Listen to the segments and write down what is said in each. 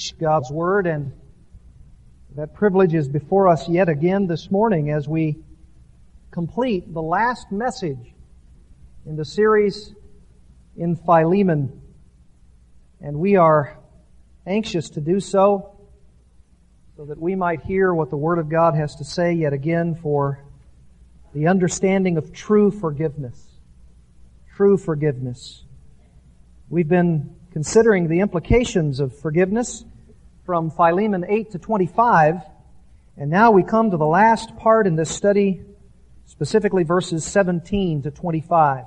teach God's Word, and that privilege is before us yet again this morning as we complete the last message in the series in Philemon. And we are anxious to do so so that we might hear what the Word of God has to say yet again for the understanding of true forgiveness. True forgiveness. We've been considering the implications of forgiveness from Philemon 8 to 25, and now we come to the last part in this study, specifically verses 17 to 25.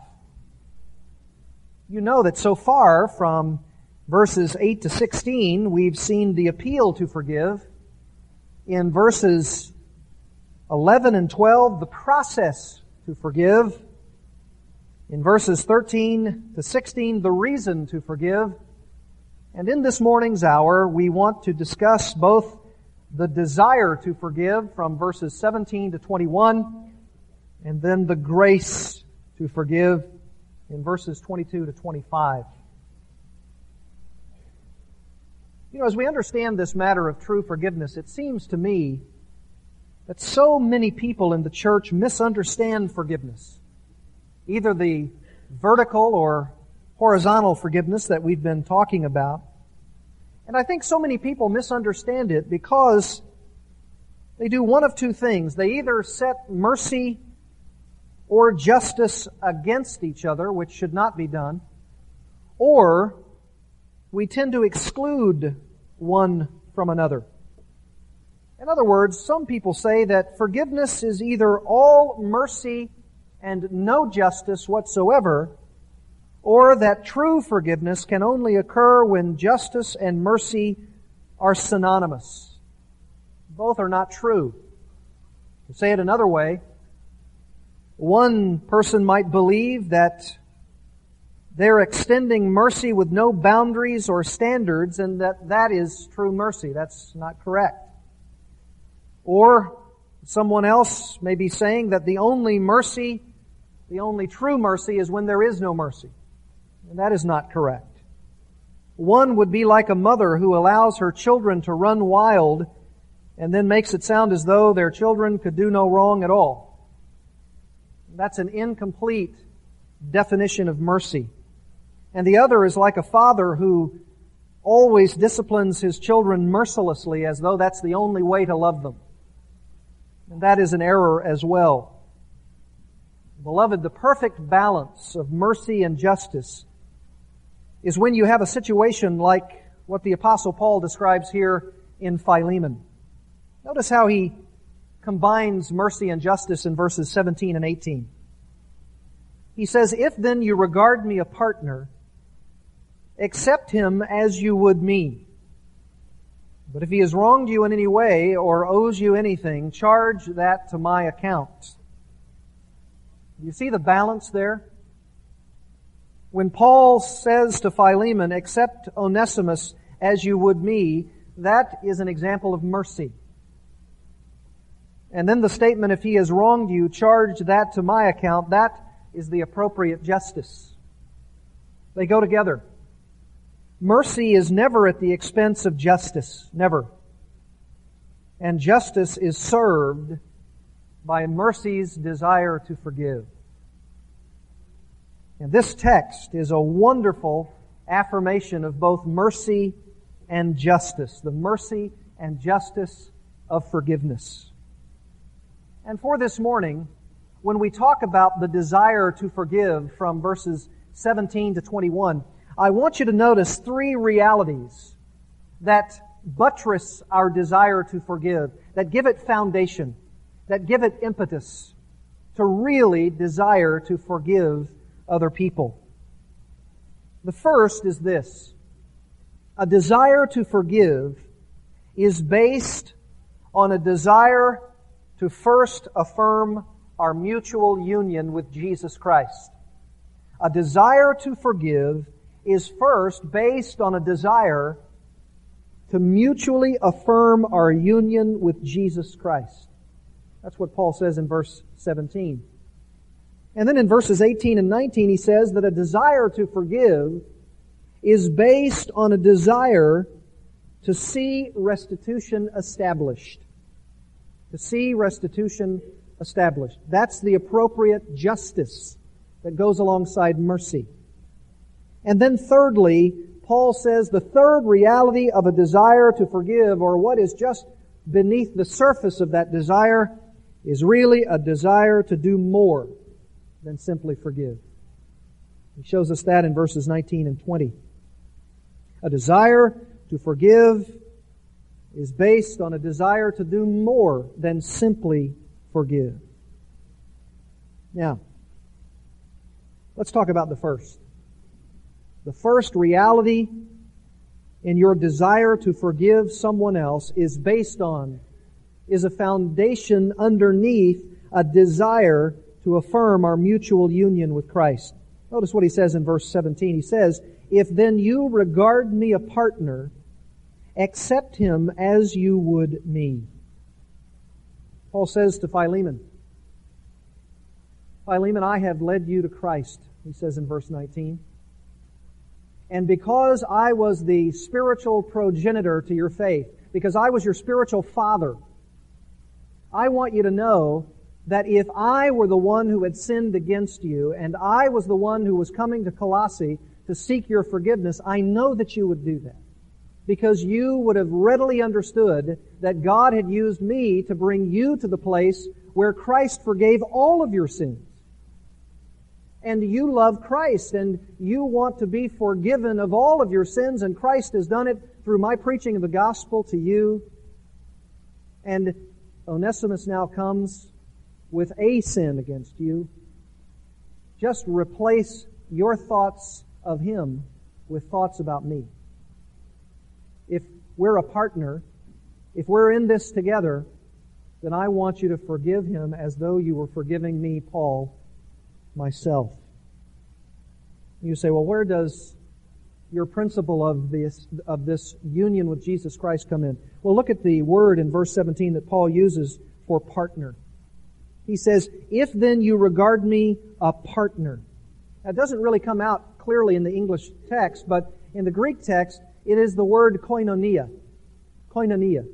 You know that so far from verses 8 to 16, we've seen the appeal to forgive. In verses 11 and 12, the process to forgive. In verses 13 to 16, the reason to forgive. And in this morning's hour, we want to discuss both the desire to forgive from verses 17 to 21, and then the grace to forgive in verses 22 to 25. You know, as we understand this matter of true forgiveness, it seems to me that so many people in the church misunderstand forgiveness. Either the vertical or horizontal forgiveness that we've been talking about. And I think so many people misunderstand it because they do one of two things. They either set mercy or justice against each other, which should not be done, or we tend to exclude one from another. In other words, some people say that forgiveness is either all mercy and no justice whatsoever, or that true forgiveness can only occur when justice and mercy are synonymous. Both are not true. To say it another way, one person might believe that they're extending mercy with no boundaries or standards and that that is true mercy. That's not correct. Or someone else may be saying that the only mercy, the only true mercy is when there is no mercy. And that is not correct. One would be like a mother who allows her children to run wild and then makes it sound as though their children could do no wrong at all. That's an incomplete definition of mercy. And the other is like a father who always disciplines his children mercilessly as though that's the only way to love them. And that is an error as well. Beloved, the perfect balance of mercy and justice is when you have a situation like what the apostle Paul describes here in Philemon. Notice how he combines mercy and justice in verses 17 and 18. He says, If then you regard me a partner, accept him as you would me. But if he has wronged you in any way or owes you anything, charge that to my account. You see the balance there? When Paul says to Philemon, accept Onesimus as you would me, that is an example of mercy. And then the statement, if he has wronged you, charge that to my account, that is the appropriate justice. They go together. Mercy is never at the expense of justice. Never. And justice is served by mercy's desire to forgive. And this text is a wonderful affirmation of both mercy and justice. The mercy and justice of forgiveness. And for this morning, when we talk about the desire to forgive from verses 17 to 21, I want you to notice three realities that buttress our desire to forgive, that give it foundation, that give it impetus to really desire to forgive other people. The first is this. A desire to forgive is based on a desire to first affirm our mutual union with Jesus Christ. A desire to forgive is first based on a desire to mutually affirm our union with Jesus Christ. That's what Paul says in verse 17. And then in verses 18 and 19 he says that a desire to forgive is based on a desire to see restitution established. To see restitution established. That's the appropriate justice that goes alongside mercy. And then thirdly, Paul says the third reality of a desire to forgive or what is just beneath the surface of that desire is really a desire to do more than simply forgive. He shows us that in verses 19 and 20. A desire to forgive is based on a desire to do more than simply forgive. Now, let's talk about the first. The first reality in your desire to forgive someone else is based on, is a foundation underneath a desire to affirm our mutual union with Christ. Notice what he says in verse 17. He says, If then you regard me a partner, accept him as you would me. Paul says to Philemon, Philemon, I have led you to Christ, he says in verse 19. And because I was the spiritual progenitor to your faith, because I was your spiritual father, I want you to know that if I were the one who had sinned against you, and I was the one who was coming to Colossae to seek your forgiveness, I know that you would do that. Because you would have readily understood that God had used me to bring you to the place where Christ forgave all of your sins and you love Christ and you want to be forgiven of all of your sins and Christ has done it through my preaching of the gospel to you. And Onesimus now comes with a sin against you. Just replace your thoughts of him with thoughts about me. If we're a partner, if we're in this together, then I want you to forgive him as though you were forgiving me, Paul, myself. You say, well, where does your principle of this, of this union with Jesus Christ come in? Well, look at the word in verse 17 that Paul uses for partner. He says, if then you regard me a partner. That doesn't really come out clearly in the English text, but in the Greek text, it is the word koinonia. Koinonia.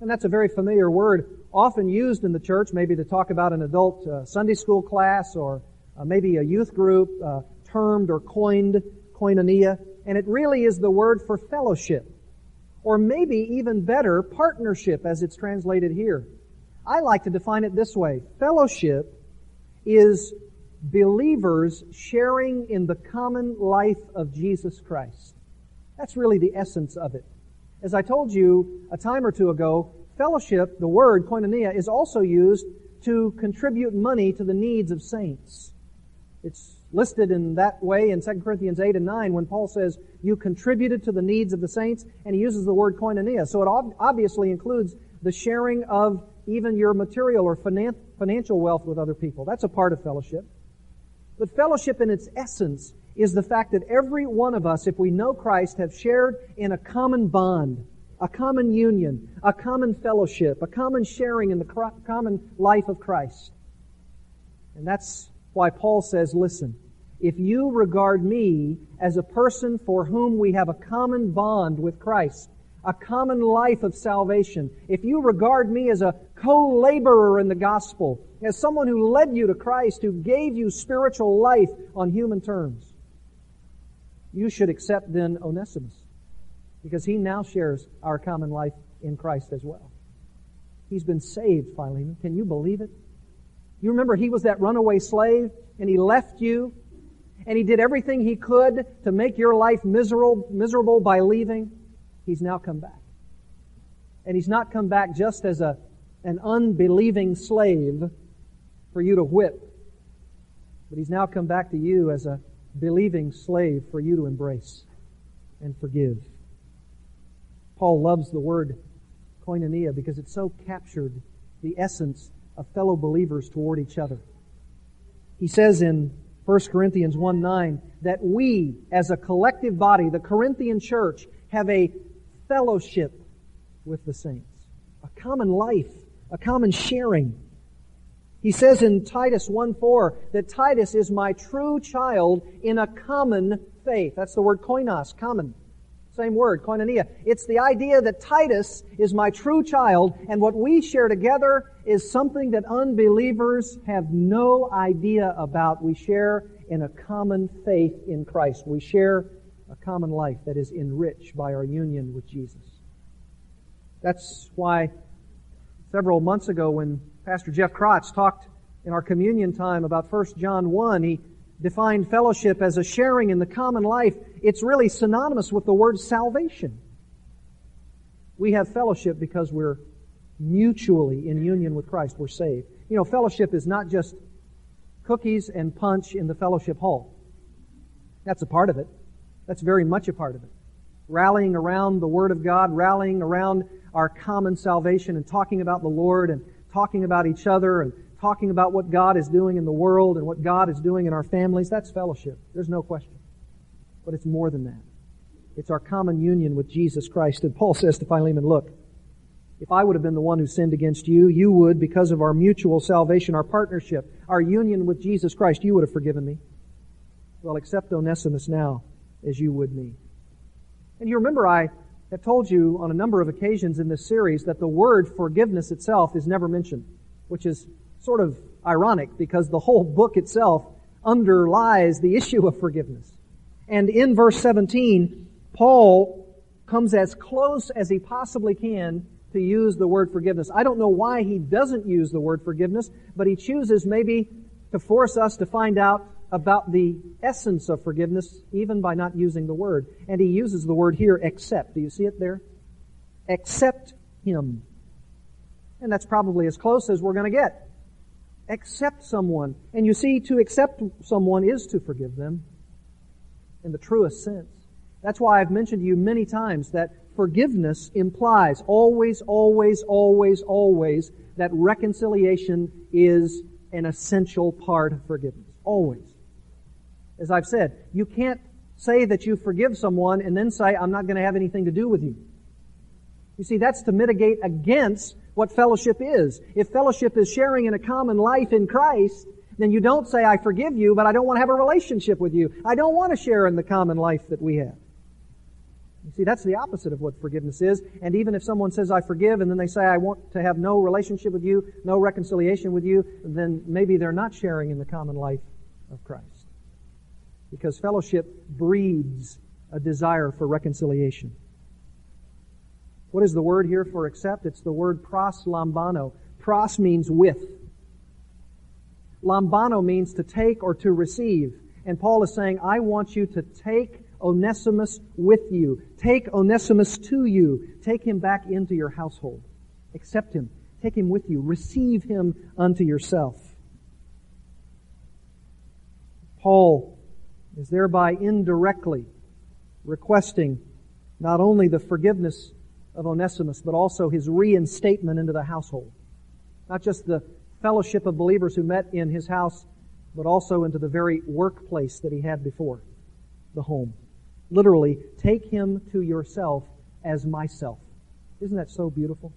And that's a very familiar word, often used in the church, maybe to talk about an adult uh, Sunday school class or uh, maybe a youth group, uh, termed or coined koinonia. And it really is the word for fellowship. Or maybe even better, partnership as it's translated here. I like to define it this way. Fellowship is believers sharing in the common life of Jesus Christ. That's really the essence of it. As I told you a time or two ago, fellowship, the word koinonia, is also used to contribute money to the needs of saints. It's listed in that way in 2 Corinthians 8 and 9 when Paul says, you contributed to the needs of the saints, and he uses the word koinonia. So it obviously includes the sharing of even your material or financial wealth with other people. That's a part of fellowship. But fellowship in its essence is the fact that every one of us, if we know Christ, have shared in a common bond, a common union, a common fellowship, a common sharing in the common life of Christ. And that's why Paul says, listen, if you regard me as a person for whom we have a common bond with Christ, a common life of salvation, if you regard me as a co-laborer in the gospel, as someone who led you to Christ, who gave you spiritual life on human terms, you should accept then Onesimus, because he now shares our common life in Christ as well. He's been saved, Philemon. Can you believe it? You remember he was that runaway slave, and he left you, and he did everything he could to make your life miserable, miserable by leaving. He's now come back. And he's not come back just as a, an unbelieving slave for you to whip, but he's now come back to you as a believing slave for you to embrace and forgive. Paul loves the word koinonia because it so captured the essence of fellow believers toward each other. He says in 1 Corinthians 1 9 that we, as a collective body, the Corinthian church, have a fellowship with the saints, a common life, a common sharing. He says in Titus 1:4 that Titus is my true child in a common faith. That's the word koinos, common. Same word, koinonia. It's the idea that Titus is my true child, and what we share together is something that unbelievers have no idea about. We share in a common faith in Christ. We share a common life that is enriched by our union with Jesus. That's why several months ago when Pastor Jeff Krotz talked in our communion time about 1 John 1, he defined fellowship as a sharing in the common life. It's really synonymous with the word salvation. We have fellowship because we're mutually in union with Christ. We're saved. You know, fellowship is not just cookies and punch in the fellowship hall. That's a part of it. That's very much a part of it. Rallying around the Word of God, rallying around our common salvation and talking about the Lord and talking about each other and talking about what God is doing in the world and what God is doing in our families. That's fellowship. There's no question. But it's more than that. It's our common union with Jesus Christ. And Paul says to Philemon, look, if I would have been the one who sinned against you, you would, because of our mutual salvation, our partnership, our union with Jesus Christ, you would have forgiven me. Well, accept Onesimus now as you would me. And you remember I have told you on a number of occasions in this series that the word forgiveness itself is never mentioned, which is sort of ironic because the whole book itself underlies the issue of forgiveness. And in verse 17, Paul comes as close as he possibly can to use the word forgiveness. I don't know why he doesn't use the word forgiveness, but he chooses maybe to force us to find out about the essence of forgiveness even by not using the word. And he uses the word here, accept. Do you see it there? Accept him. And that's probably as close as we're going to get. Accept someone. And you see, to accept someone is to forgive them in the truest sense. That's why I've mentioned to you many times that forgiveness implies always, always, always, always that reconciliation is an essential part of forgiveness. Always. As I've said, you can't say that you forgive someone and then say, I'm not going to have anything to do with you. You see, that's to mitigate against what fellowship is. If fellowship is sharing in a common life in Christ, then you don't say, I forgive you, but I don't want to have a relationship with you. I don't want to share in the common life that we have. You see, that's the opposite of what forgiveness is. And even if someone says, I forgive, and then they say, I want to have no relationship with you, no reconciliation with you, then maybe they're not sharing in the common life of Christ. Because fellowship breeds a desire for reconciliation. What is the word here for accept? It's the word pros lambano. Pros means with. Lambano means to take or to receive. And Paul is saying, I want you to take Onesimus with you. Take Onesimus to you. Take him back into your household. Accept him. Take him with you. Receive him unto yourself. Paul is thereby indirectly requesting not only the forgiveness of Onesimus, but also his reinstatement into the household. Not just the fellowship of believers who met in his house, but also into the very workplace that he had before, the home. Literally, take him to yourself as myself. Isn't that so beautiful?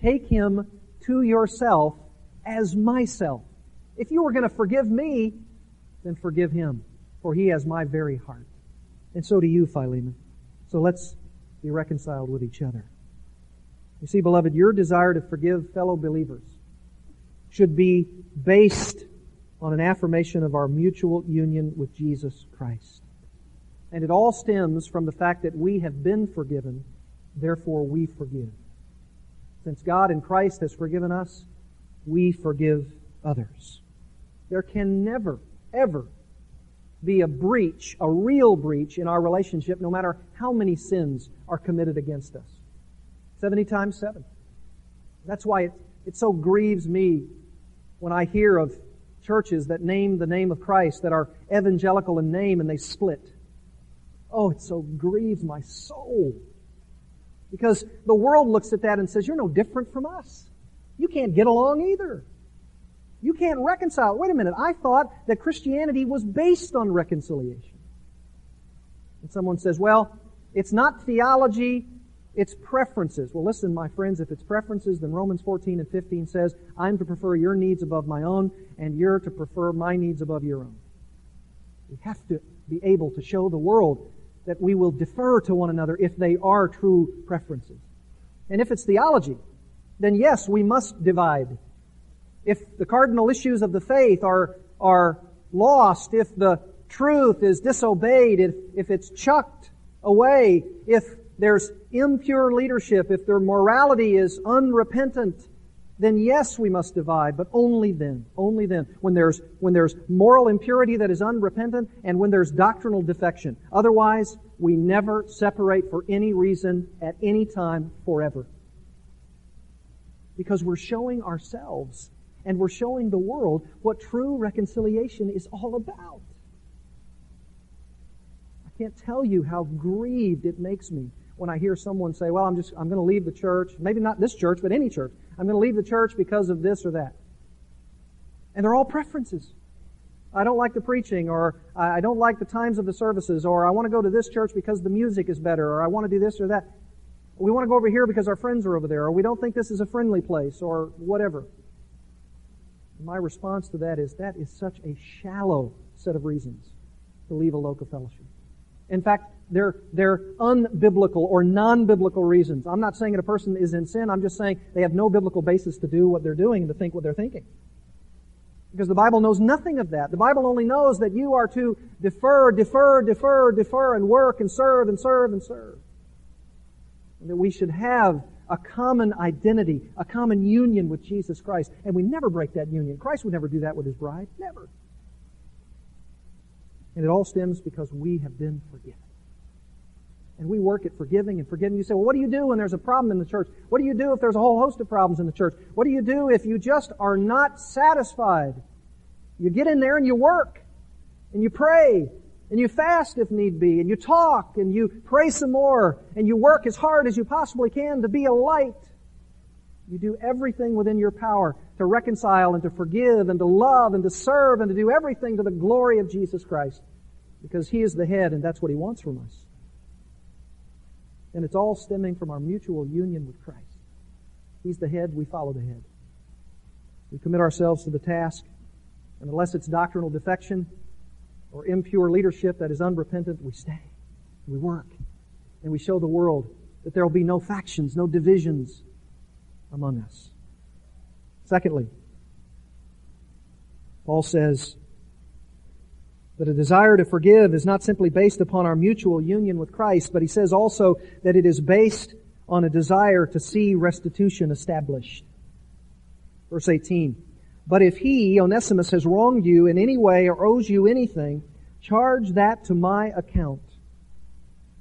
Take him to yourself as myself. If you were going to forgive me, then forgive him, for he has my very heart. And so do you, Philemon. So let's be reconciled with each other. You see, beloved, your desire to forgive fellow believers should be based on an affirmation of our mutual union with Jesus Christ. And it all stems from the fact that we have been forgiven, therefore we forgive. Since God in Christ has forgiven us, we forgive others. There can never, ever be a breach, a real breach in our relationship, no matter how many sins are committed against us. 70 times 7. That's why it, it so grieves me when I hear of churches that name the name of Christ, that are evangelical in name, and they split. Oh, it so grieves my soul. Because the world looks at that and says, You're no different from us. You can't get along either. You can't reconcile. Wait a minute, I thought that Christianity was based on reconciliation. And someone says, Well, it's not theology, it's preferences. Well, listen, my friends, if it's preferences, then Romans 14 and 15 says, I'm to prefer your needs above my own, and you're to prefer my needs above your own. We have to be able to show the world that we will defer to one another if they are true preferences. And if it's theology, then yes, we must divide. If the cardinal issues of the faith are, are lost, if the truth is disobeyed, if, if it's chucked away, if there's impure leadership, if their morality is unrepentant, then yes, we must divide, but only then, only then, when there's, when there's moral impurity that is unrepentant and when there's doctrinal defection. Otherwise, we never separate for any reason at any time forever. Because we're showing ourselves and we're showing the world what true reconciliation is all about. I can't tell you how grieved it makes me when I hear someone say, well, I'm just, I'm going to leave the church. Maybe not this church, but any church. I'm going to leave the church because of this or that. And they're all preferences. I don't like the preaching, or I don't like the times of the services, or I want to go to this church because the music is better, or I want to do this or that. We want to go over here because our friends are over there, or we don't think this is a friendly place, or whatever. My response to that is that is such a shallow set of reasons to leave a local fellowship. In fact, they're, they're unbiblical or non-biblical reasons. I'm not saying that a person is in sin. I'm just saying they have no biblical basis to do what they're doing and to think what they're thinking. Because the Bible knows nothing of that. The Bible only knows that you are to defer, defer, defer, defer, and work and serve and serve and serve. And that we should have a common identity, a common union with Jesus Christ. And we never break that union. Christ would never do that with his bride. Never. And it all stems because we have been forgiven. And we work at forgiving and forgetting. You say, well, what do you do when there's a problem in the church? What do you do if there's a whole host of problems in the church? What do you do if you just are not satisfied? You get in there and you work and you pray and you fast if need be and you talk and you pray some more and you work as hard as you possibly can to be a light. You do everything within your power to reconcile and to forgive and to love and to serve and to do everything to the glory of Jesus Christ because He is the head and that's what He wants from us. And it's all stemming from our mutual union with Christ. He's the head, we follow the head. We commit ourselves to the task, and unless it's doctrinal defection or impure leadership that is unrepentant, we stay. We work. And we show the world that there will be no factions, no divisions among us. Secondly, Paul says, that a desire to forgive is not simply based upon our mutual union with Christ, but he says also that it is based on a desire to see restitution established. Verse 18. But if he, Onesimus, has wronged you in any way or owes you anything, charge that to my account.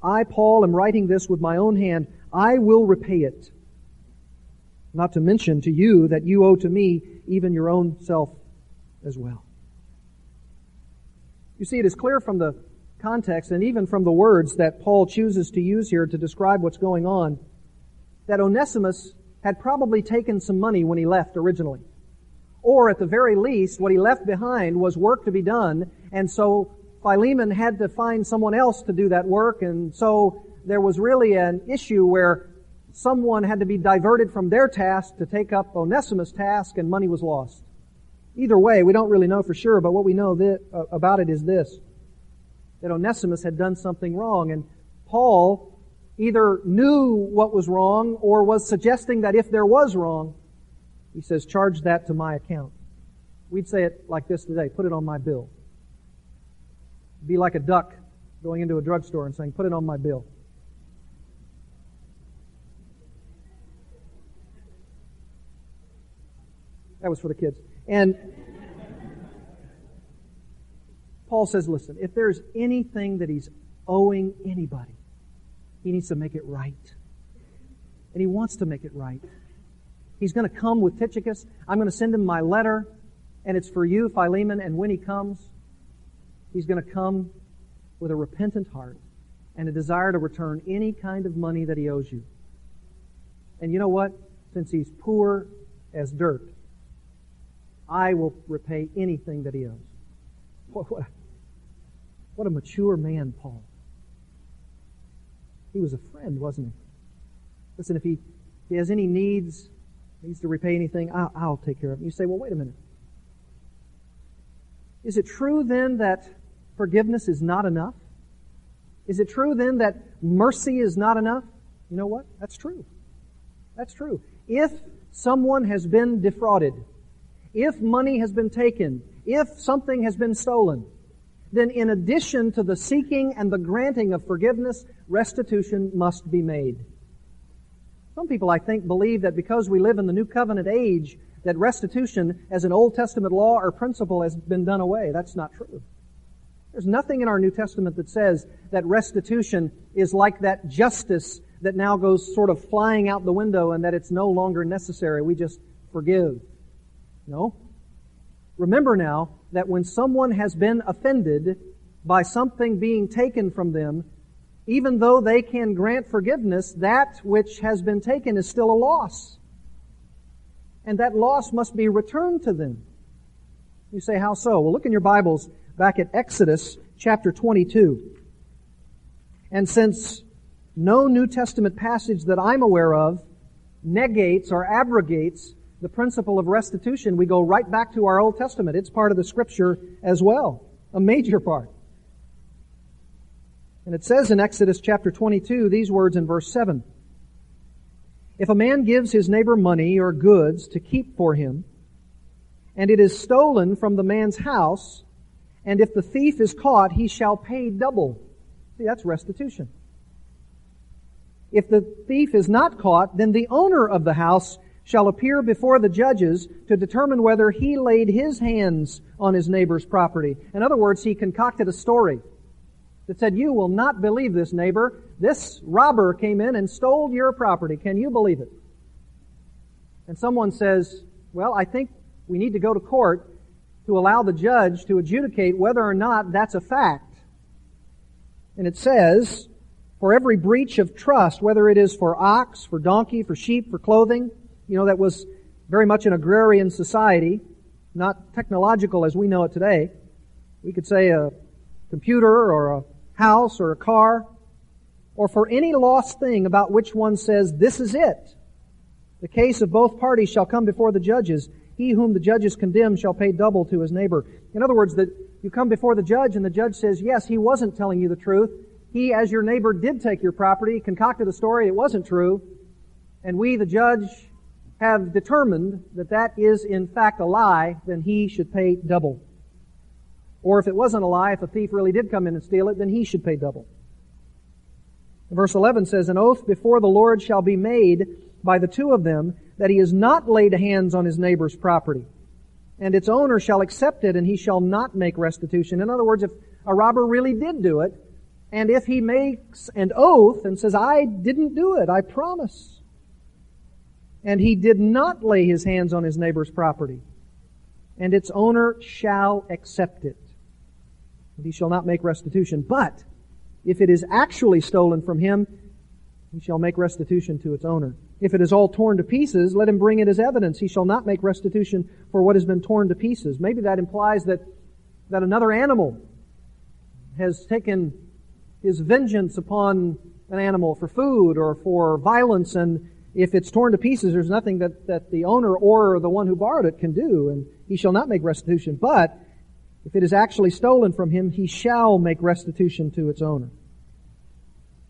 I, Paul, am writing this with my own hand. I will repay it. Not to mention to you that you owe to me even your own self as well. You see, it is clear from the context and even from the words that Paul chooses to use here to describe what's going on that Onesimus had probably taken some money when he left originally. Or at the very least, what he left behind was work to be done, and so Philemon had to find someone else to do that work, and so there was really an issue where someone had to be diverted from their task to take up Onesimus' task, and money was lost. Either way, we don't really know for sure, but what we know that, uh, about it is this. That Onesimus had done something wrong, and Paul either knew what was wrong or was suggesting that if there was wrong, he says, charge that to my account. We'd say it like this today, put it on my bill. Be like a duck going into a drugstore and saying, put it on my bill. That was for the kids. And Paul says, listen, if there's anything that he's owing anybody, he needs to make it right. And he wants to make it right. He's going to come with Tychicus. I'm going to send him my letter, and it's for you, Philemon. And when he comes, he's going to come with a repentant heart and a desire to return any kind of money that he owes you. And you know what? Since he's poor as dirt, I will repay anything that he owes. What, what, what a mature man, Paul. He was a friend, wasn't he? Listen, if he, if he has any needs, needs to repay anything, I'll, I'll take care of it. You say, well, wait a minute. Is it true then that forgiveness is not enough? Is it true then that mercy is not enough? You know what? That's true. That's true. If someone has been defrauded, if money has been taken, if something has been stolen, then in addition to the seeking and the granting of forgiveness, restitution must be made. Some people, I think, believe that because we live in the New Covenant age, that restitution as an Old Testament law or principle has been done away. That's not true. There's nothing in our New Testament that says that restitution is like that justice that now goes sort of flying out the window and that it's no longer necessary. We just forgive. No. Remember now that when someone has been offended by something being taken from them, even though they can grant forgiveness, that which has been taken is still a loss. And that loss must be returned to them. You say, how so? Well, look in your Bibles back at Exodus chapter 22. And since no New Testament passage that I'm aware of negates or abrogates the principle of restitution, we go right back to our Old Testament. It's part of the scripture as well. A major part. And it says in Exodus chapter 22 these words in verse 7. If a man gives his neighbor money or goods to keep for him, and it is stolen from the man's house, and if the thief is caught, he shall pay double. See, that's restitution. If the thief is not caught, then the owner of the house shall appear before the judges to determine whether he laid his hands on his neighbor's property. In other words, he concocted a story that said, you will not believe this neighbor. This robber came in and stole your property. Can you believe it? And someone says, well, I think we need to go to court to allow the judge to adjudicate whether or not that's a fact. And it says, for every breach of trust, whether it is for ox, for donkey, for sheep, for clothing, you know, that was very much an agrarian society, not technological as we know it today. We could say a computer or a house or a car, or for any lost thing about which one says, this is it. The case of both parties shall come before the judges. He whom the judges condemn shall pay double to his neighbor. In other words, that you come before the judge and the judge says, yes, he wasn't telling you the truth. He, as your neighbor, did take your property, concocted a story, it wasn't true. And we, the judge, have determined that that is in fact a lie, then he should pay double. Or if it wasn't a lie, if a thief really did come in and steal it, then he should pay double. Verse 11 says, An oath before the Lord shall be made by the two of them that he has not laid hands on his neighbor's property. And its owner shall accept it and he shall not make restitution. In other words, if a robber really did do it, and if he makes an oath and says, I didn't do it, I promise, and he did not lay his hands on his neighbor's property, and its owner shall accept it, he shall not make restitution. But if it is actually stolen from him, he shall make restitution to its owner. If it is all torn to pieces, let him bring it as evidence. He shall not make restitution for what has been torn to pieces. Maybe that implies that, that another animal has taken his vengeance upon an animal for food or for violence, and if it's torn to pieces, there's nothing that, that the owner or the one who borrowed it can do, and he shall not make restitution. But if it is actually stolen from him, he shall make restitution to its owner.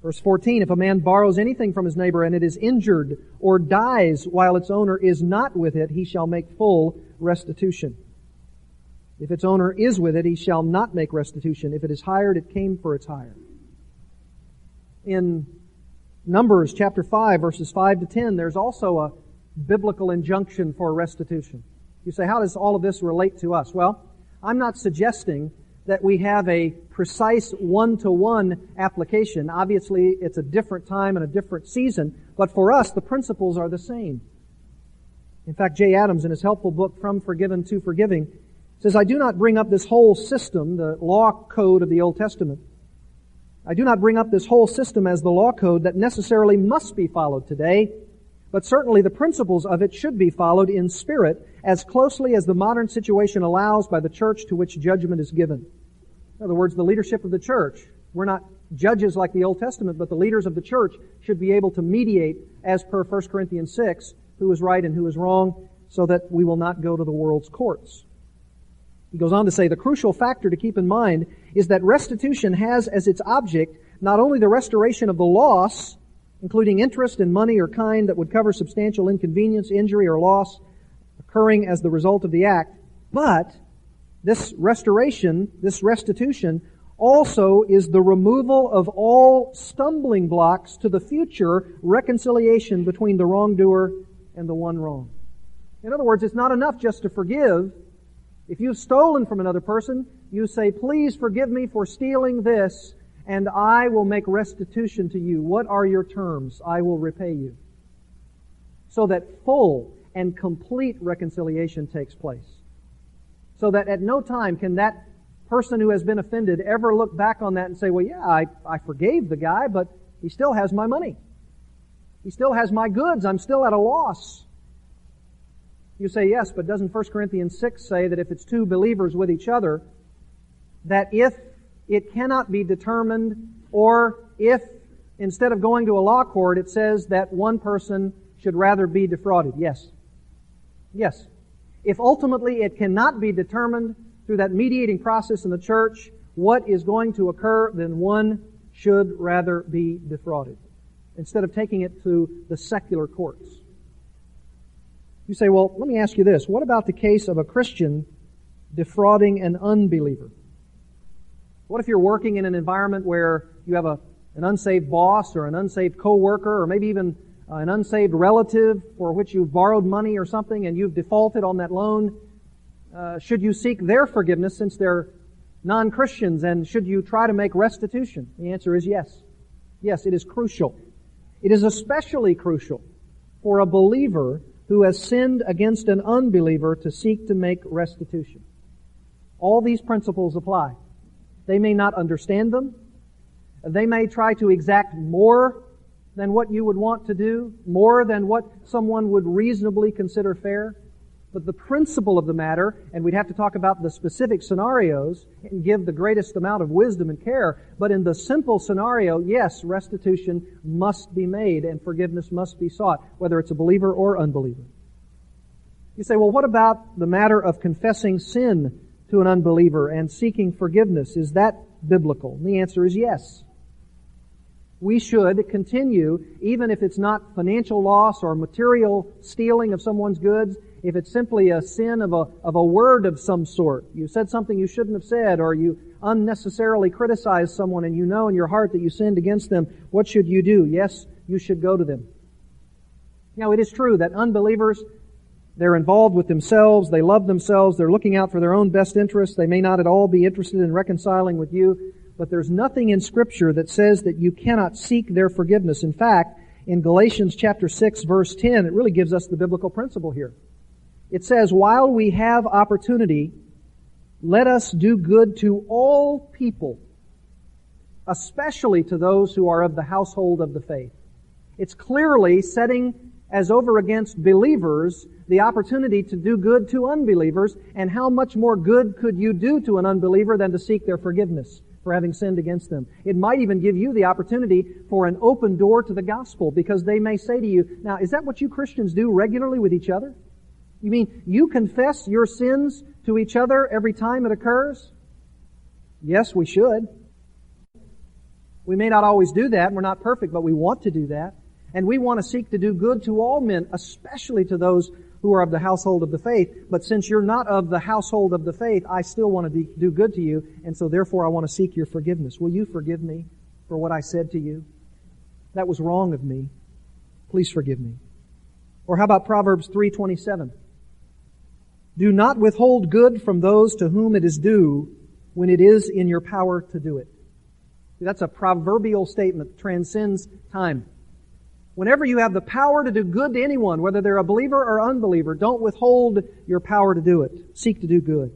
Verse 14, if a man borrows anything from his neighbor and it is injured or dies while its owner is not with it, he shall make full restitution. If its owner is with it, he shall not make restitution. If it is hired, it came for its hire in Numbers chapter 5 verses 5 to 10, there's also a biblical injunction for restitution. You say, how does all of this relate to us? Well, I'm not suggesting that we have a precise one-to-one application. Obviously, it's a different time and a different season, but for us, the principles are the same. In fact, Jay Adams, in his helpful book, From Forgiven to Forgiving, says, I do not bring up this whole system, the law code of the Old Testament, I do not bring up this whole system as the law code that necessarily must be followed today, but certainly the principles of it should be followed in spirit as closely as the modern situation allows by the church to which judgment is given. In other words, the leadership of the church. We're not judges like the Old Testament, but the leaders of the church should be able to mediate as per 1 Corinthians 6, who is right and who is wrong, so that we will not go to the world's courts. He goes on to say the crucial factor to keep in mind is that restitution has as its object not only the restoration of the loss, including interest in money or kind that would cover substantial inconvenience, injury, or loss occurring as the result of the act, but this restoration, this restitution, also is the removal of all stumbling blocks to the future reconciliation between the wrongdoer and the one wrong. In other words, it's not enough just to forgive. If you've stolen from another person, you say, please forgive me for stealing this, and I will make restitution to you. What are your terms? I will repay you. So that full and complete reconciliation takes place. So that at no time can that person who has been offended ever look back on that and say, well, yeah, I, I forgave the guy, but he still has my money. He still has my goods. I'm still at a loss. You say, yes, but doesn't 1 Corinthians 6 say that if it's two believers with each other, that if it cannot be determined, or if instead of going to a law court, it says that one person should rather be defrauded? Yes. Yes. If ultimately it cannot be determined, through that mediating process in the church what is going to occur, then one should rather be defrauded instead of taking it to the secular courts. You say, well, let me ask you this. What about the case of a Christian defrauding an unbeliever? What if you're working in an environment where you have a, an unsaved boss or an unsaved coworker or maybe even uh, an unsaved relative for which you've borrowed money or something and you've defaulted on that loan uh, should you seek their forgiveness since they're non-Christians and should you try to make restitution? The answer is yes. Yes, it is crucial. It is especially crucial for a believer who has sinned against an unbeliever to seek to make restitution. All these principles apply. They may not understand them. They may try to exact more than what you would want to do, more than what someone would reasonably consider fair. But the principle of the matter, and we'd have to talk about the specific scenarios and give the greatest amount of wisdom and care, but in the simple scenario, yes, restitution must be made and forgiveness must be sought, whether it's a believer or unbeliever. You say, well, what about the matter of confessing sin to an unbeliever and seeking forgiveness? Is that biblical? And the answer is yes. We should continue, even if it's not financial loss or material stealing of someone's goods, if it's simply a sin of a, of a word of some sort, you said something you shouldn't have said, or you unnecessarily criticized someone and you know in your heart that you sinned against them, what should you do? Yes, you should go to them. Now it is true that unbelievers, they're involved with themselves, they love themselves, they're looking out for their own best interests, they may not at all be interested in reconciling with you, but there's nothing in scripture that says that you cannot seek their forgiveness. In fact, in Galatians chapter 6 verse 10, it really gives us the biblical principle here. It says, while we have opportunity, let us do good to all people, especially to those who are of the household of the faith. It's clearly setting as over against believers the opportunity to do good to unbelievers, and how much more good could you do to an unbeliever than to seek their forgiveness for having sinned against them? It might even give you the opportunity for an open door to the gospel, because they may say to you, now, is that what you Christians do regularly with each other? You mean you confess your sins to each other every time it occurs? Yes, we should. We may not always do that. We're not perfect, but we want to do that. And we want to seek to do good to all men, especially to those who are of the household of the faith. But since you're not of the household of the faith, I still want to do good to you. And so therefore I want to seek your forgiveness. Will you forgive me for what I said to you? That was wrong of me. Please forgive me. Or how about Proverbs 327? Do not withhold good from those to whom it is due when it is in your power to do it. That's a proverbial statement, that transcends time. Whenever you have the power to do good to anyone, whether they're a believer or unbeliever, don't withhold your power to do it. Seek to do good.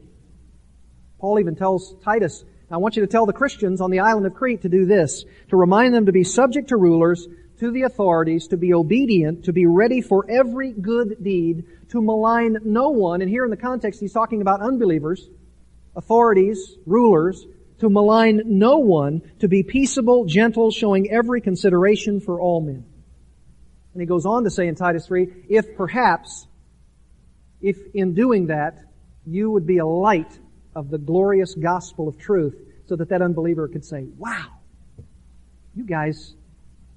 Paul even tells Titus, I want you to tell the Christians on the island of Crete to do this, to remind them to be subject to rulers, to the authorities, to be obedient, to be ready for every good deed, to malign no one. And here in the context, he's talking about unbelievers, authorities, rulers, to malign no one, to be peaceable, gentle, showing every consideration for all men. And he goes on to say in Titus 3, if perhaps, if in doing that, you would be a light of the glorious gospel of truth, so that that unbeliever could say, wow, you guys,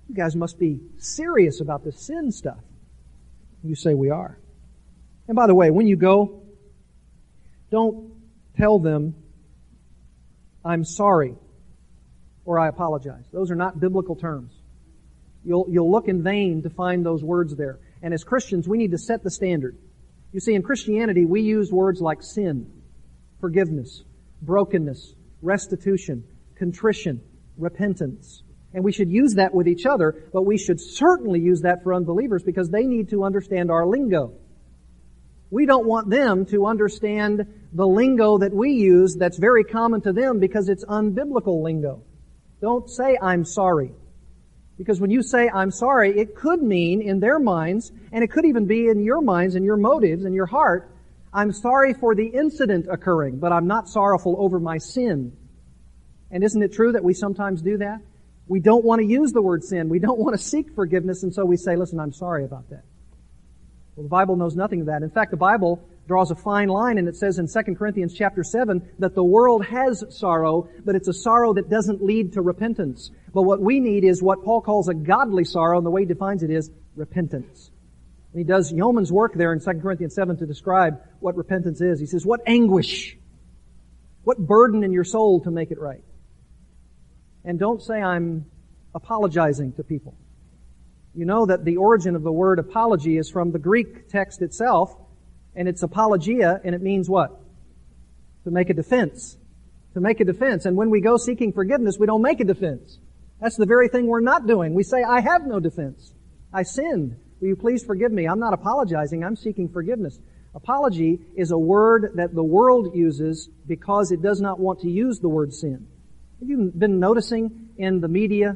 you guys must be serious about this sin stuff. You say we are. And by the way, when you go, don't tell them, I'm sorry or I apologize. Those are not biblical terms. You'll, you'll look in vain to find those words there. And as Christians, we need to set the standard. You see, in Christianity, we use words like sin, forgiveness, brokenness, restitution, contrition, repentance. And we should use that with each other, but we should certainly use that for unbelievers because they need to understand our lingo. We don't want them to understand the lingo that we use that's very common to them because it's unbiblical lingo. Don't say, I'm sorry. Because when you say, I'm sorry, it could mean in their minds, and it could even be in your minds and your motives and your heart, I'm sorry for the incident occurring, but I'm not sorrowful over my sin. And isn't it true that we sometimes do that? We don't want to use the word sin. We don't want to seek forgiveness, and so we say, listen, I'm sorry about that. Well, the Bible knows nothing of that. In fact, the Bible draws a fine line and it says in 2 Corinthians chapter 7 that the world has sorrow, but it's a sorrow that doesn't lead to repentance. But what we need is what Paul calls a godly sorrow, and the way he defines it is repentance. And he does yeoman's work there in 2 Corinthians 7 to describe what repentance is. He says, what anguish, what burden in your soul to make it right. And don't say I'm apologizing to people. You know that the origin of the word apology is from the Greek text itself, and it's apologia, and it means what? To make a defense. To make a defense. And when we go seeking forgiveness, we don't make a defense. That's the very thing we're not doing. We say, I have no defense. I sinned. Will you please forgive me? I'm not apologizing. I'm seeking forgiveness. Apology is a word that the world uses because it does not want to use the word sin. Have you been noticing in the media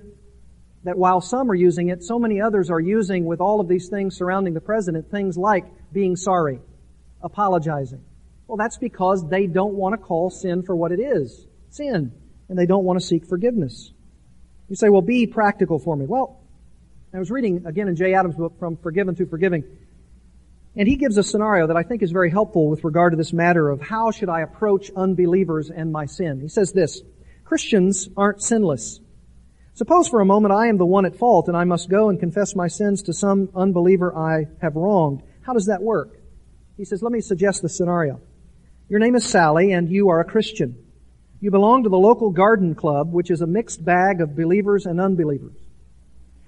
that while some are using it, so many others are using with all of these things surrounding the president things like being sorry, apologizing. Well, that's because they don't want to call sin for what it is. Sin. And they don't want to seek forgiveness. You say, well, be practical for me. Well, I was reading again in Jay Adams' book, From Forgiven to Forgiving, and he gives a scenario that I think is very helpful with regard to this matter of how should I approach unbelievers and my sin. He says this, Christians aren't sinless. Suppose for a moment I am the one at fault and I must go and confess my sins to some unbeliever I have wronged. How does that work? He says, let me suggest the scenario. Your name is Sally and you are a Christian. You belong to the local garden club, which is a mixed bag of believers and unbelievers.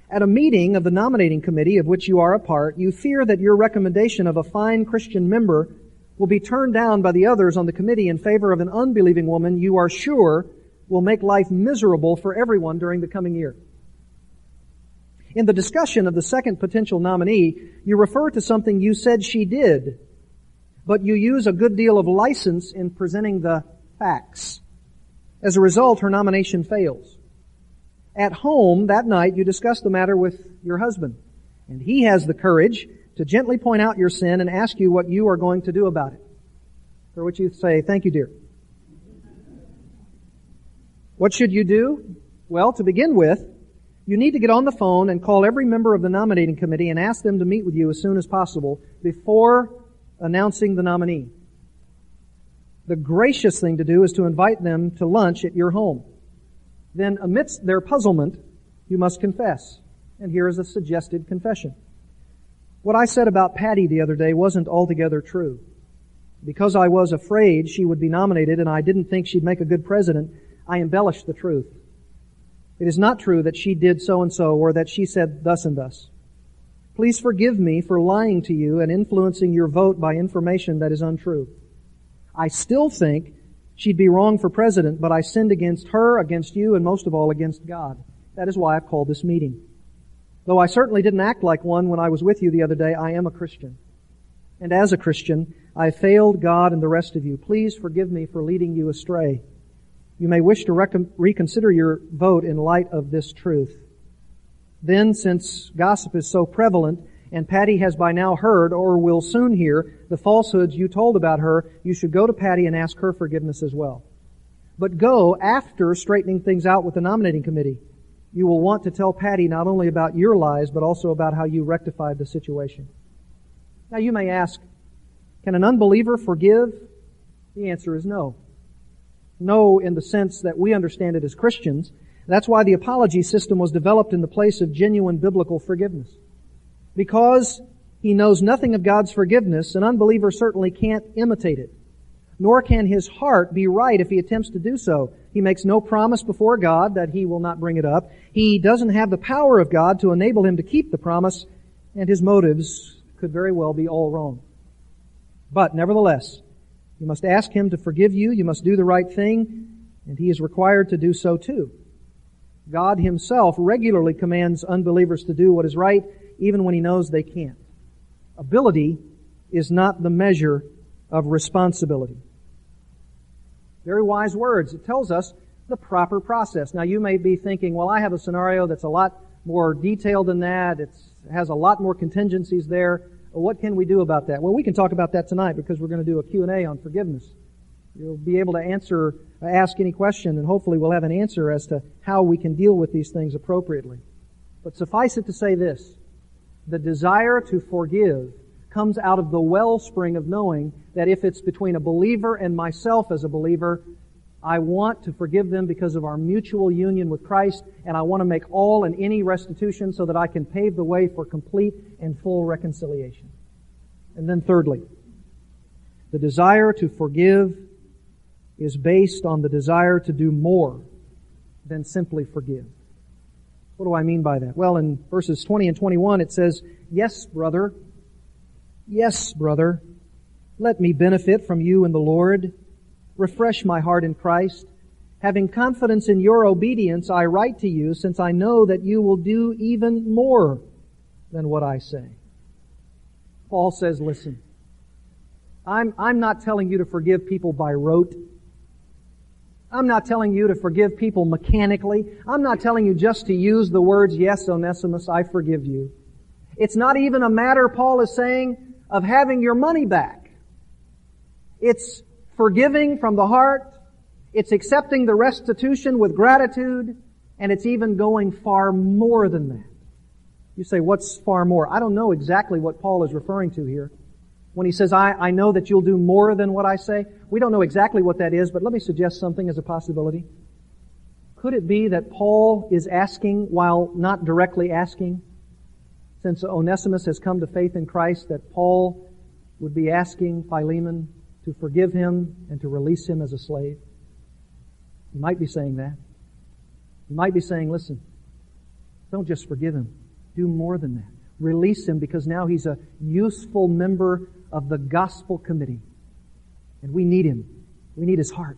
At a meeting of the nominating committee of which you are a part, you fear that your recommendation of a fine Christian member will be turned down by the others on the committee in favor of an unbelieving woman you are sure will make life miserable for everyone during the coming year. In the discussion of the second potential nominee, you refer to something you said she did, but you use a good deal of license in presenting the facts. As a result, her nomination fails. At home that night, you discuss the matter with your husband, and he has the courage to gently point out your sin and ask you what you are going to do about it. For which you say, thank you, dear. What should you do? Well, to begin with, you need to get on the phone and call every member of the nominating committee and ask them to meet with you as soon as possible before announcing the nominee. The gracious thing to do is to invite them to lunch at your home. Then amidst their puzzlement, you must confess. And here is a suggested confession. What I said about Patty the other day wasn't altogether true. Because I was afraid she would be nominated and I didn't think she'd make a good president, I embellished the truth. It is not true that she did so and so or that she said thus and thus. Please forgive me for lying to you and influencing your vote by information that is untrue. I still think she'd be wrong for president, but I sinned against her, against you, and most of all against God. That is why I've called this meeting. Though I certainly didn't act like one when I was with you the other day, I am a Christian. And as a Christian, I failed God and the rest of you. Please forgive me for leading you astray you may wish to rec- reconsider your vote in light of this truth. Then, since gossip is so prevalent, and Patty has by now heard or will soon hear the falsehoods you told about her, you should go to Patty and ask her forgiveness as well. But go after straightening things out with the nominating committee. You will want to tell Patty not only about your lies, but also about how you rectified the situation. Now you may ask, can an unbeliever forgive? The answer is no. No in the sense that we understand it as Christians, That's why the apology system was developed in the place of genuine biblical forgiveness. Because he knows nothing of God's forgiveness, an unbeliever certainly can't imitate it. Nor can his heart be right if he attempts to do so. He makes no promise before God that he will not bring it up. He doesn't have the power of God to enable him to keep the promise, and his motives could very well be all wrong. But nevertheless, you must ask him to forgive you, you must do the right thing, and he is required to do so too. God himself regularly commands unbelievers to do what is right, even when he knows they can't. Ability is not the measure of responsibility. Very wise words. It tells us the proper process. Now you may be thinking, well, I have a scenario that's a lot more detailed than that. It has a lot more contingencies there. What can we do about that? Well, we can talk about that tonight because we're going to do a Q&A on forgiveness. You'll be able to answer, ask any question, and hopefully we'll have an answer as to how we can deal with these things appropriately. But suffice it to say this. The desire to forgive comes out of the wellspring of knowing that if it's between a believer and myself as a believer, I want to forgive them because of our mutual union with Christ, and I want to make all and any restitution so that I can pave the way for complete and full reconciliation. And then thirdly, the desire to forgive is based on the desire to do more than simply forgive. What do I mean by that? Well, in verses 20 and 21 it says, Yes, brother, Yes, brother, let me benefit from you in the Lord. Refresh my heart in Christ. Having confidence in your obedience, I write to you since I know that you will do even more than what I say. Paul says, listen, I'm, I'm not telling you to forgive people by rote. I'm not telling you to forgive people mechanically. I'm not telling you just to use the words, yes, Onesimus, I forgive you. It's not even a matter, Paul is saying, of having your money back. It's forgiving from the heart. It's accepting the restitution with gratitude. And it's even going far more than that. You say, what's far more? I don't know exactly what Paul is referring to here. When he says, I, I know that you'll do more than what I say, we don't know exactly what that is, but let me suggest something as a possibility. Could it be that Paul is asking while not directly asking? since Onesimus has come to faith in Christ, that Paul would be asking Philemon to forgive him and to release him as a slave? He might be saying that. He might be saying, listen, don't just forgive him. Do more than that. Release him because now he's a useful member of the gospel committee. And we need him. We need his heart.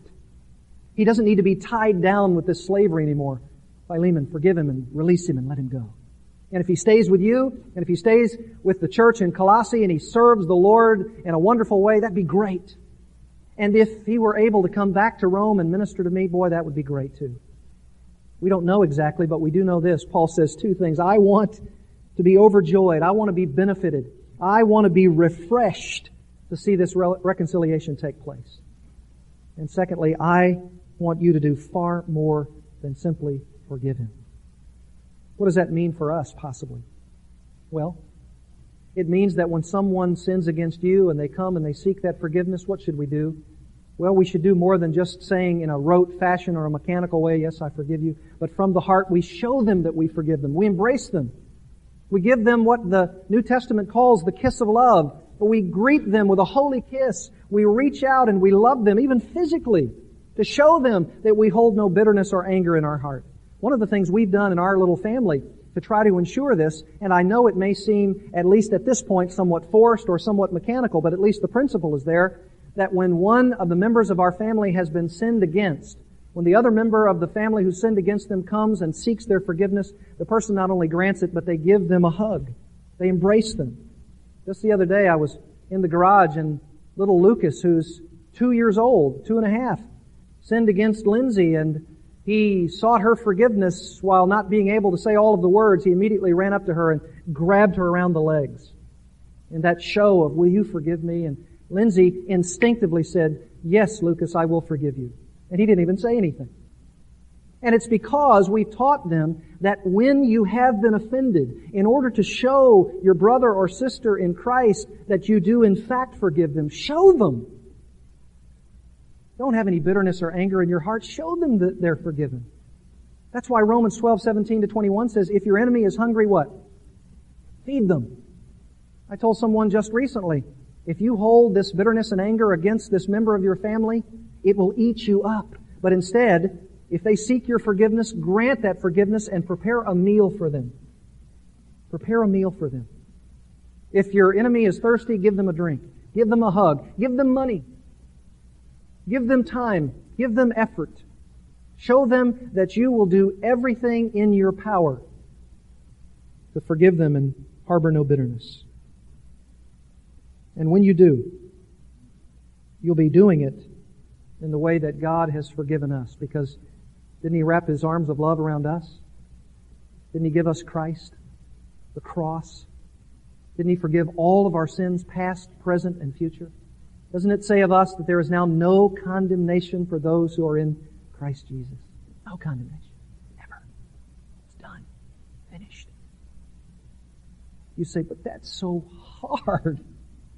He doesn't need to be tied down with this slavery anymore. Philemon, forgive him and release him and let him go. And if he stays with you, and if he stays with the church in Colossae and he serves the Lord in a wonderful way, that'd be great. And if he were able to come back to Rome and minister to me, boy, that would be great too. We don't know exactly, but we do know this. Paul says two things. I want to be overjoyed. I want to be benefited. I want to be refreshed to see this re- reconciliation take place. And secondly, I want you to do far more than simply forgive him. What does that mean for us, possibly? Well, it means that when someone sins against you and they come and they seek that forgiveness, what should we do? Well, we should do more than just saying in a rote fashion or a mechanical way, yes, I forgive you. But from the heart, we show them that we forgive them. We embrace them. We give them what the New Testament calls the kiss of love. But we greet them with a holy kiss. We reach out and we love them, even physically, to show them that we hold no bitterness or anger in our heart. One of the things we've done in our little family to try to ensure this, and I know it may seem, at least at this point, somewhat forced or somewhat mechanical, but at least the principle is there, that when one of the members of our family has been sinned against, when the other member of the family who sinned against them comes and seeks their forgiveness, the person not only grants it, but they give them a hug. They embrace them. Just the other day I was in the garage and little Lucas, who's two years old, two and a half, sinned against Lindsay and he sought her forgiveness while not being able to say all of the words. He immediately ran up to her and grabbed her around the legs. In that show of, will you forgive me? And Lindsay instinctively said, yes, Lucas, I will forgive you. And he didn't even say anything. And it's because we've taught them that when you have been offended, in order to show your brother or sister in Christ that you do in fact forgive them, show them don't have any bitterness or anger in your heart. Show them that they're forgiven. That's why Romans 12, 17 to 21 says, if your enemy is hungry, what? Feed them. I told someone just recently, if you hold this bitterness and anger against this member of your family, it will eat you up. But instead, if they seek your forgiveness, grant that forgiveness and prepare a meal for them. Prepare a meal for them. If your enemy is thirsty, give them a drink. Give them a hug. Give them money. Give them time. Give them effort. Show them that you will do everything in your power to forgive them and harbor no bitterness. And when you do, you'll be doing it in the way that God has forgiven us because didn't He wrap His arms of love around us? Didn't He give us Christ, the cross? Didn't He forgive all of our sins, past, present, and future? Doesn't it say of us that there is now no condemnation for those who are in Christ Jesus? No condemnation. Ever. It's done. Finished. You say, but that's so hard.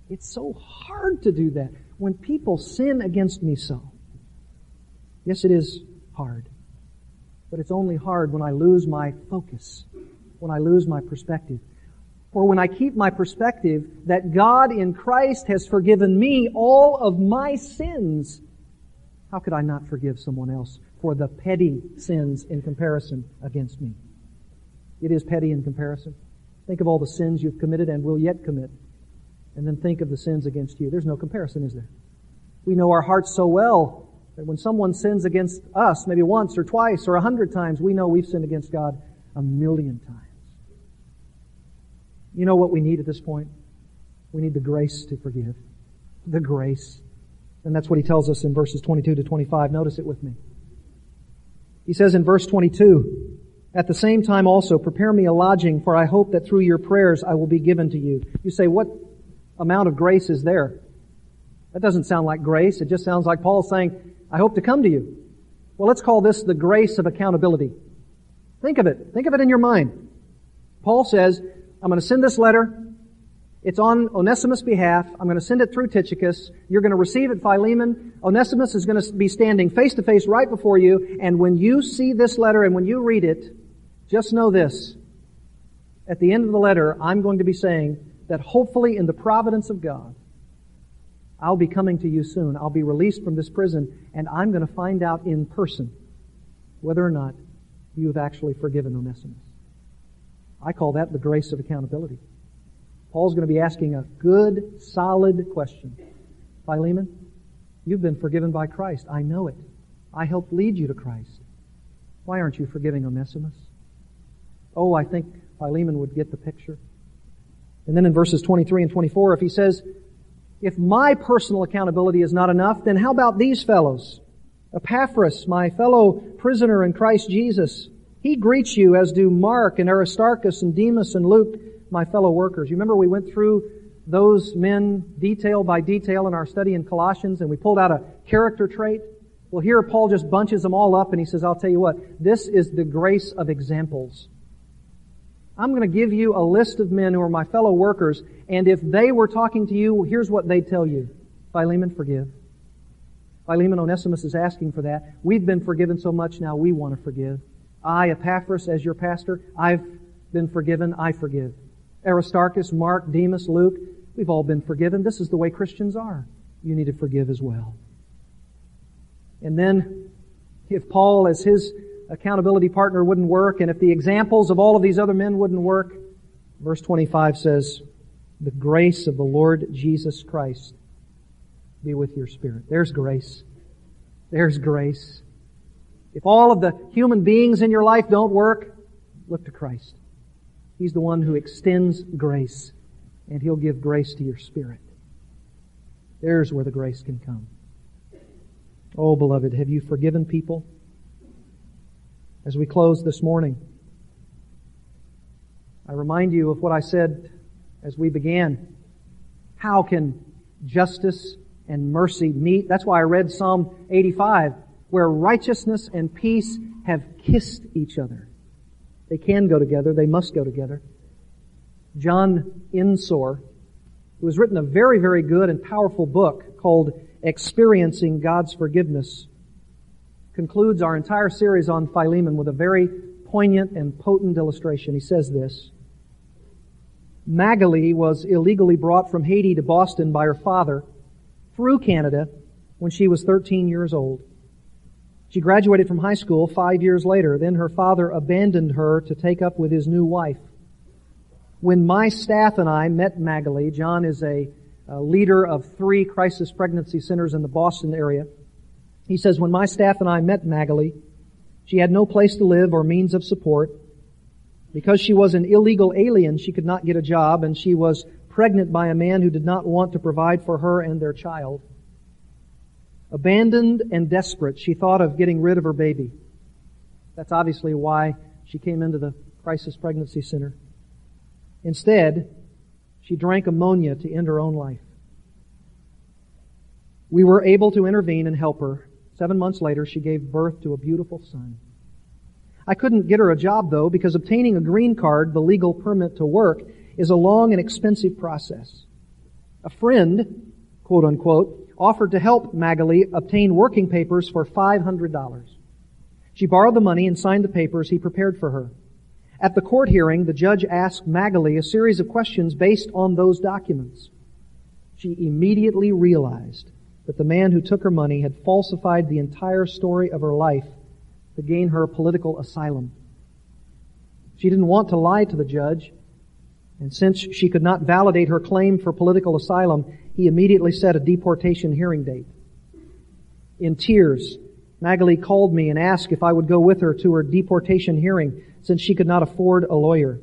It's so hard to do that when people sin against me so. Yes, it is hard. But it's only hard when I lose my focus, when I lose my perspective. Or when I keep my perspective that God in Christ has forgiven me all of my sins. How could I not forgive someone else for the petty sins in comparison against me? It is petty in comparison. Think of all the sins you've committed and will yet commit and then think of the sins against you. There's no comparison, is there? We know our hearts so well that when someone sins against us, maybe once or twice or a hundred times, we know we've sinned against God a million times. You know what we need at this point? We need the grace to forgive. The grace. And that's what he tells us in verses 22 to 25. Notice it with me. He says in verse 22, At the same time also, prepare me a lodging, for I hope that through your prayers I will be given to you. You say, what amount of grace is there? That doesn't sound like grace. It just sounds like Paul saying, I hope to come to you. Well, let's call this the grace of accountability. Think of it. Think of it in your mind. Paul says, I'm going to send this letter. It's on Onesimus' behalf. I'm going to send it through Tychicus. You're going to receive it, Philemon. Onesimus is going to be standing face to face right before you. And when you see this letter and when you read it, just know this. At the end of the letter, I'm going to be saying, that hopefully in the providence of God, I'll be coming to you soon. I'll be released from this prison and I'm going to find out in person whether or not you have actually forgiven Onesimus. I call that the grace of accountability. Paul's going to be asking a good, solid question. Philemon, you've been forgiven by Christ. I know it. I helped lead you to Christ. Why aren't you forgiving Onesimus? Oh, I think Philemon would get the picture. And then in verses 23 and 24, if he says, if my personal accountability is not enough, then how about these fellows? Epaphras, my fellow prisoner in Christ Jesus, he greets you as do Mark and Aristarchus and Demas and Luke, my fellow workers. You remember we went through those men detail by detail in our study in Colossians and we pulled out a character trait? Well, here Paul just bunches them all up and he says, I'll tell you what, this is the grace of examples. I'm going to give you a list of men who are my fellow workers, and if they were talking to you, here's what they'd tell you. Philemon, forgive. Philemon Onesimus is asking for that. We've been forgiven so much now, we want to forgive. I, Epaphras, as your pastor, I've been forgiven, I forgive. Aristarchus, Mark, Demas, Luke, we've all been forgiven. This is the way Christians are. You need to forgive as well. And then, if Paul, as his accountability partner wouldn't work, and if the examples of all of these other men wouldn't work, verse 25 says, the grace of the Lord Jesus Christ be with your spirit. There's grace. There's grace. If all of the human beings in your life don't work, look to Christ. He's the one who extends grace, and He'll give grace to your spirit. There's where the grace can come. Oh, beloved, have you forgiven people? As we close this morning. I remind you of what I said as we began. How can justice and mercy meet? That's why I read Psalm 85, where righteousness and peace have kissed each other. They can go together. They must go together. John Ensor, who has written a very, very good and powerful book called Experiencing God's Forgiveness, concludes our entire series on Philemon with a very poignant and potent illustration. He says this. Magali was illegally brought from Haiti to Boston by her father through Canada when she was 13 years old. She graduated from high school five years later. Then her father abandoned her to take up with his new wife. When my staff and I met Magali, John is a, a leader of three crisis pregnancy centers in the Boston area. He says, when my staff and I met Magali, she had no place to live or means of support. Because she was an illegal alien, she could not get a job, and she was pregnant by a man who did not want to provide for her and their child. Abandoned and desperate, she thought of getting rid of her baby. That's obviously why she came into the crisis pregnancy center. Instead, she drank ammonia to end her own life. We were able to intervene and help her. Seven months later, she gave birth to a beautiful son. I couldn't get her a job though because obtaining a green card, the legal permit to work, is a long and expensive process. A friend, quote unquote, offered to help Magali obtain working papers for $500. She borrowed the money and signed the papers he prepared for her. At the court hearing, the judge asked Magali a series of questions based on those documents. She immediately realized that the man who took her money had falsified the entire story of her life to gain her political asylum. She didn't want to lie to the judge, and since she could not validate her claim for political asylum, he immediately set a deportation hearing date. In tears, Magali called me and asked if I would go with her to her deportation hearing since she could not afford a lawyer.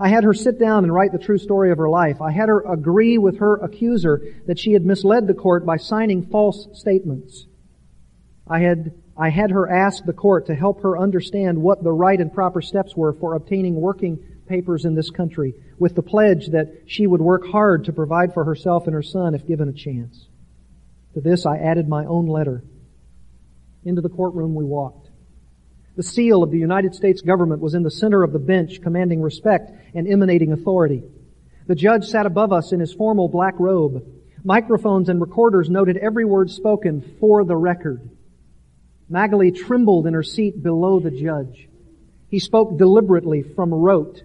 I had her sit down and write the true story of her life. I had her agree with her accuser that she had misled the court by signing false statements. I had, I had her ask the court to help her understand what the right and proper steps were for obtaining working papers in this country with the pledge that she would work hard to provide for herself and her son if given a chance. To this I added my own letter. Into the courtroom we walked. The seal of the United States government was in the center of the bench, commanding respect and emanating authority. The judge sat above us in his formal black robe. Microphones and recorders noted every word spoken for the record. Magali trembled in her seat below the judge. He spoke deliberately from rote,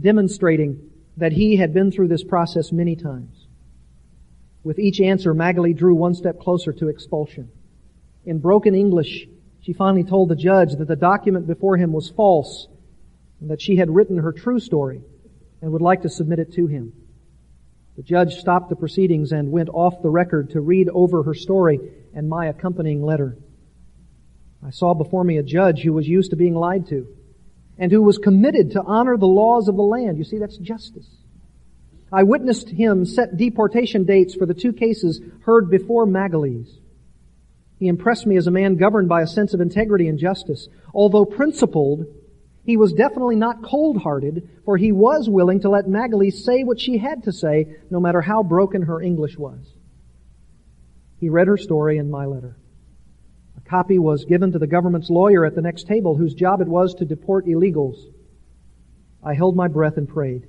demonstrating that he had been through this process many times. With each answer, Magali drew one step closer to expulsion. In broken English, she finally told the judge that the document before him was false and that she had written her true story and would like to submit it to him. The judge stopped the proceedings and went off the record to read over her story and my accompanying letter. I saw before me a judge who was used to being lied to and who was committed to honor the laws of the land. You see, that's justice. I witnessed him set deportation dates for the two cases heard before Magali's. He impressed me as a man governed by a sense of integrity and justice. Although principled, he was definitely not cold-hearted, for he was willing to let Magali say what she had to say, no matter how broken her English was. He read her story in my letter. A copy was given to the government's lawyer at the next table, whose job it was to deport illegals. I held my breath and prayed,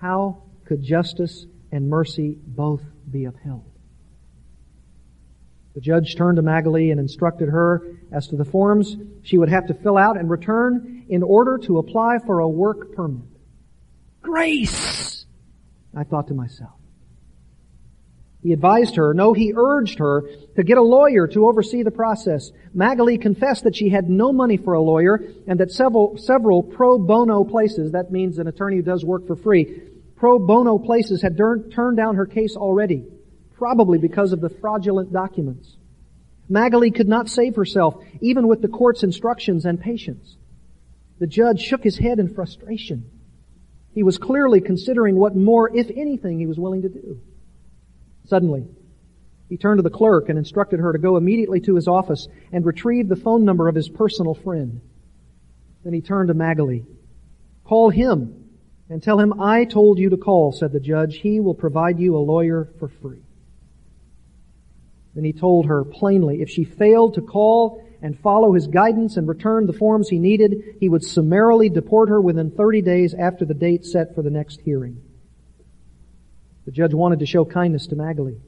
how could justice and mercy both be upheld? The judge turned to Magali and instructed her as to the forms she would have to fill out and return in order to apply for a work permit. Grace! I thought to myself. He advised her, no, he urged her to get a lawyer to oversee the process. Magali confessed that she had no money for a lawyer and that several, several pro bono places, that means an attorney who does work for free, pro bono places had turned down her case already probably because of the fraudulent documents. Magali could not save herself, even with the court's instructions and patience. The judge shook his head in frustration. He was clearly considering what more, if anything, he was willing to do. Suddenly, he turned to the clerk and instructed her to go immediately to his office and retrieve the phone number of his personal friend. Then he turned to Magali. Call him and tell him I told you to call, said the judge. He will provide you a lawyer for free. Then he told her plainly if she failed to call and follow his guidance and return the forms he needed, he would summarily deport her within 30 days after the date set for the next hearing. The judge wanted to show kindness to Magali.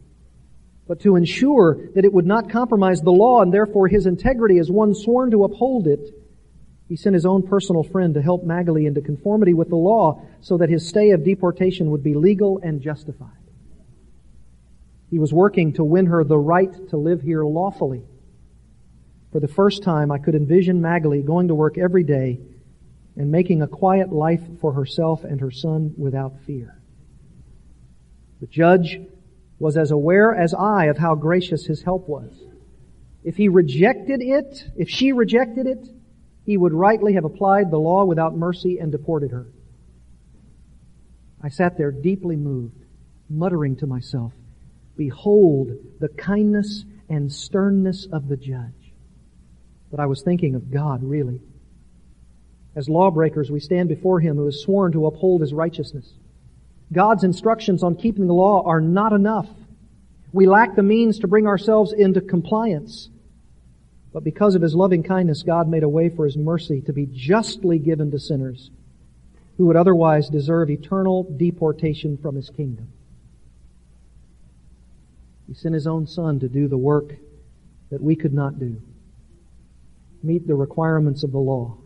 but to ensure that it would not compromise the law and therefore his integrity as one sworn to uphold it, he sent his own personal friend to help Magali into conformity with the law so that his stay of deportation would be legal and justified. He was working to win her the right to live here lawfully. For the first time, I could envision Magali going to work every day and making a quiet life for herself and her son without fear. The judge was as aware as I of how gracious his help was. If he rejected it, if she rejected it, he would rightly have applied the law without mercy and deported her. I sat there deeply moved, muttering to myself, Behold the kindness and sternness of the judge. But I was thinking of God, really. As lawbreakers, we stand before Him who has sworn to uphold His righteousness. God's instructions on keeping the law are not enough. We lack the means to bring ourselves into compliance. But because of His loving kindness, God made a way for His mercy to be justly given to sinners who would otherwise deserve eternal deportation from His kingdom. He sent His own Son to do the work that we could not do, meet the requirements of the law,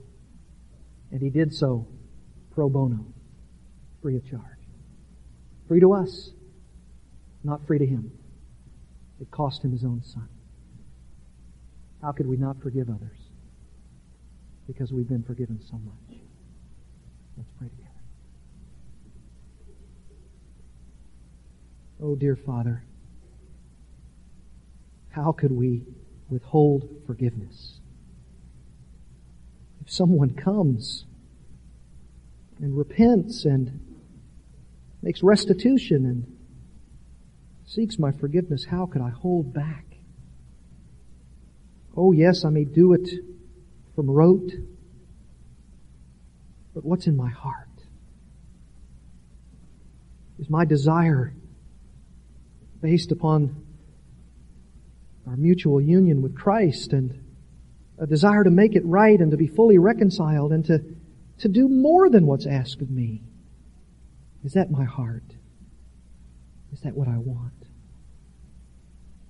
and He did so pro bono, free of charge. Free to us, not free to him. It cost him his own son. How could we not forgive others? Because we've been forgiven so much. Let's pray together. Oh, dear Father, how could we withhold forgiveness? If someone comes and repents and makes restitution and seeks my forgiveness, how could I hold back? Oh yes, I may do it from rote, but what's in my heart? Is my desire based upon our mutual union with Christ and a desire to make it right and to be fully reconciled and to, to do more than what's asked of me? Is that my heart? Is that what I want?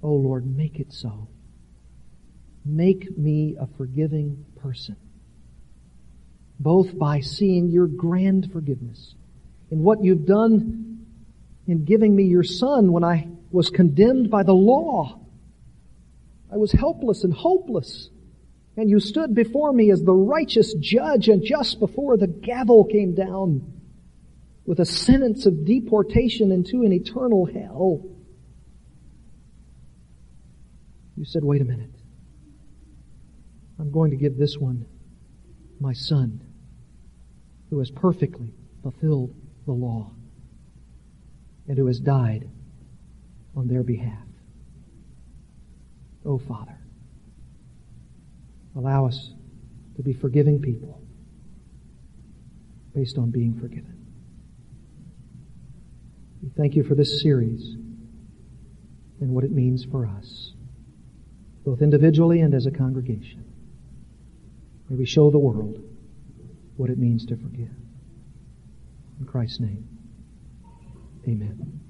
Oh Lord, make it so. Make me a forgiving person. Both by seeing your grand forgiveness in what you've done in giving me your son when I was condemned by the law. I was helpless and hopeless. And you stood before me as the righteous judge and just before the gavel came down, with a sentence of deportation into an eternal hell. You said, wait a minute. I'm going to give this one my son who has perfectly fulfilled the law and who has died on their behalf. Oh, Father, allow us to be forgiving people based on being forgiven. We thank you for this series and what it means for us, both individually and as a congregation. May we show the world what it means to forgive. In Christ's name, amen.